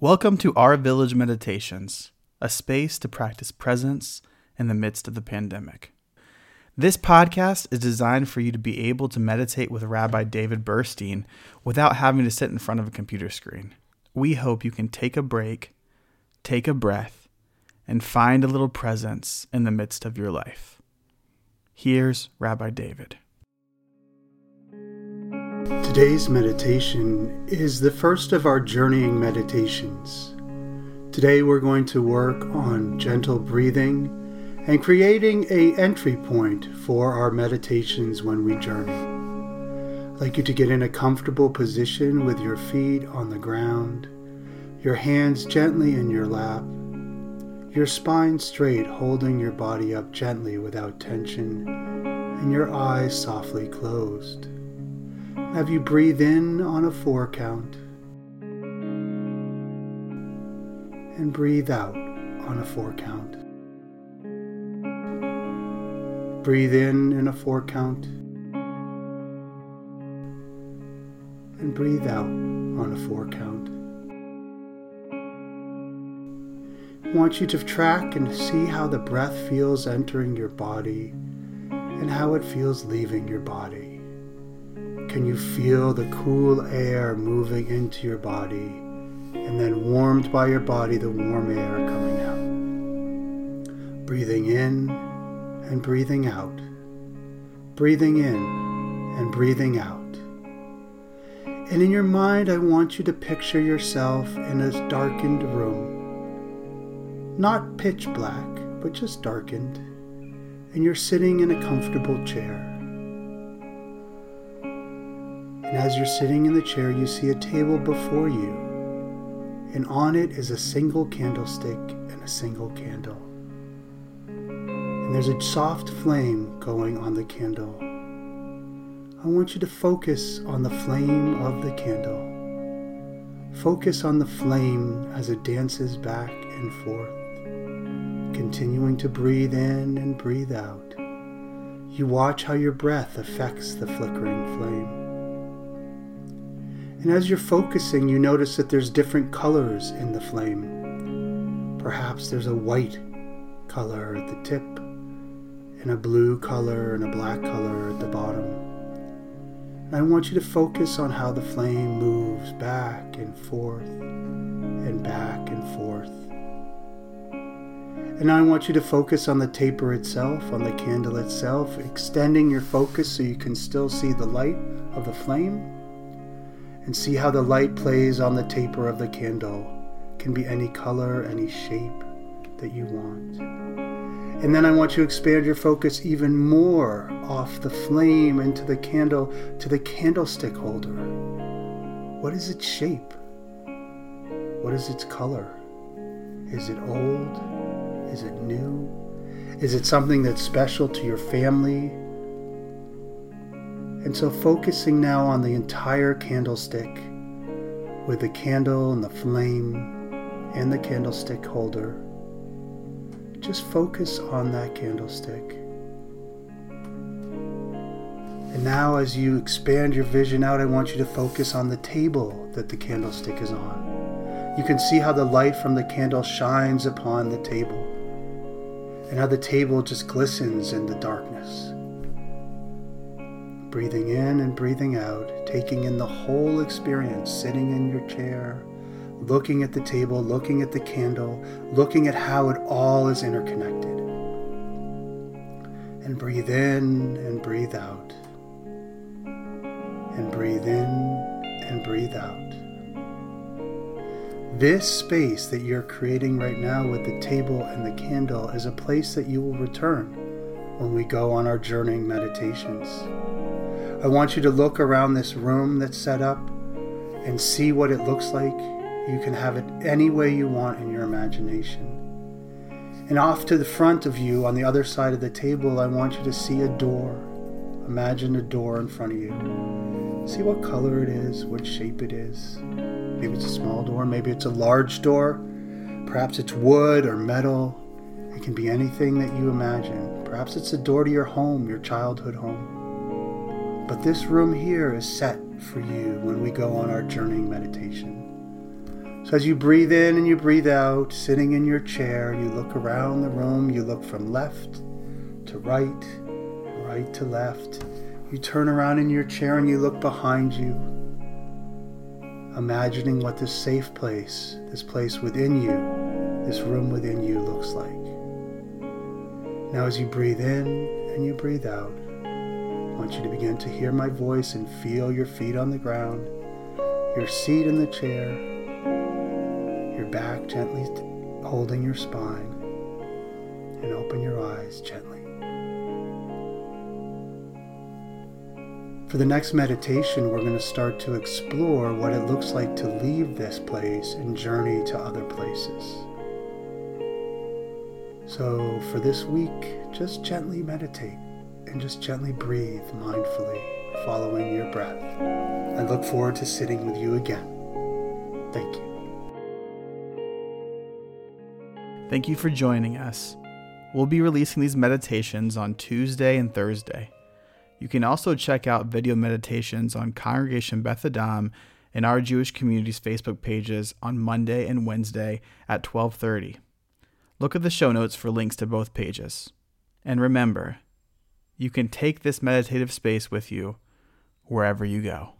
Welcome to Our Village Meditations, a space to practice presence in the midst of the pandemic. This podcast is designed for you to be able to meditate with Rabbi David Burstein without having to sit in front of a computer screen. We hope you can take a break, take a breath, and find a little presence in the midst of your life. Here's Rabbi David. Today's meditation is the first of our journeying meditations. Today we're going to work on gentle breathing and creating a entry point for our meditations when we journey. I'd like you to get in a comfortable position with your feet on the ground, your hands gently in your lap, your spine straight, holding your body up gently without tension, and your eyes softly closed. Have you breathe in on a four count and breathe out on a four count. Breathe in in a four count and breathe out on a four count. I want you to track and see how the breath feels entering your body and how it feels leaving your body. Can you feel the cool air moving into your body and then warmed by your body, the warm air coming out? Breathing in and breathing out. Breathing in and breathing out. And in your mind, I want you to picture yourself in a darkened room. Not pitch black, but just darkened. And you're sitting in a comfortable chair. And as you're sitting in the chair, you see a table before you, and on it is a single candlestick and a single candle. And there's a soft flame going on the candle. I want you to focus on the flame of the candle. Focus on the flame as it dances back and forth, continuing to breathe in and breathe out. You watch how your breath affects the flickering flame. And as you're focusing, you notice that there's different colors in the flame. Perhaps there's a white color at the tip, and a blue color and a black color at the bottom. And I want you to focus on how the flame moves back and forth and back and forth. And I want you to focus on the taper itself, on the candle itself, extending your focus so you can still see the light of the flame and see how the light plays on the taper of the candle. Can be any color, any shape that you want. And then I want you to expand your focus even more off the flame into the candle to the candlestick holder. What is its shape? What is its color? Is it old? Is it new? Is it something that's special to your family? And so, focusing now on the entire candlestick with the candle and the flame and the candlestick holder, just focus on that candlestick. And now, as you expand your vision out, I want you to focus on the table that the candlestick is on. You can see how the light from the candle shines upon the table, and how the table just glistens in the darkness breathing in and breathing out, taking in the whole experience, sitting in your chair, looking at the table, looking at the candle, looking at how it all is interconnected. And breathe in and breathe out. And breathe in and breathe out. This space that you're creating right now with the table and the candle is a place that you will return when we go on our journeying meditations. I want you to look around this room that's set up and see what it looks like. You can have it any way you want in your imagination. And off to the front of you, on the other side of the table, I want you to see a door. Imagine a door in front of you. See what color it is, what shape it is. Maybe it's a small door, maybe it's a large door. Perhaps it's wood or metal. It can be anything that you imagine. Perhaps it's a door to your home, your childhood home. But this room here is set for you when we go on our journeying meditation. So as you breathe in and you breathe out, sitting in your chair, you look around the room, you look from left to right, right to left. You turn around in your chair and you look behind you, imagining what this safe place, this place within you, this room within you looks like. Now, as you breathe in and you breathe out, I want you to begin to hear my voice and feel your feet on the ground, your seat in the chair, your back gently holding your spine, and open your eyes gently. For the next meditation, we're going to start to explore what it looks like to leave this place and journey to other places. So, for this week, just gently meditate and just gently breathe mindfully, following your breath. I look forward to sitting with you again. Thank you. Thank you for joining us. We'll be releasing these meditations on Tuesday and Thursday. You can also check out video meditations on Congregation Beth Adam and our Jewish community's Facebook pages on Monday and Wednesday at 12:30. Look at the show notes for links to both pages. And remember, you can take this meditative space with you wherever you go.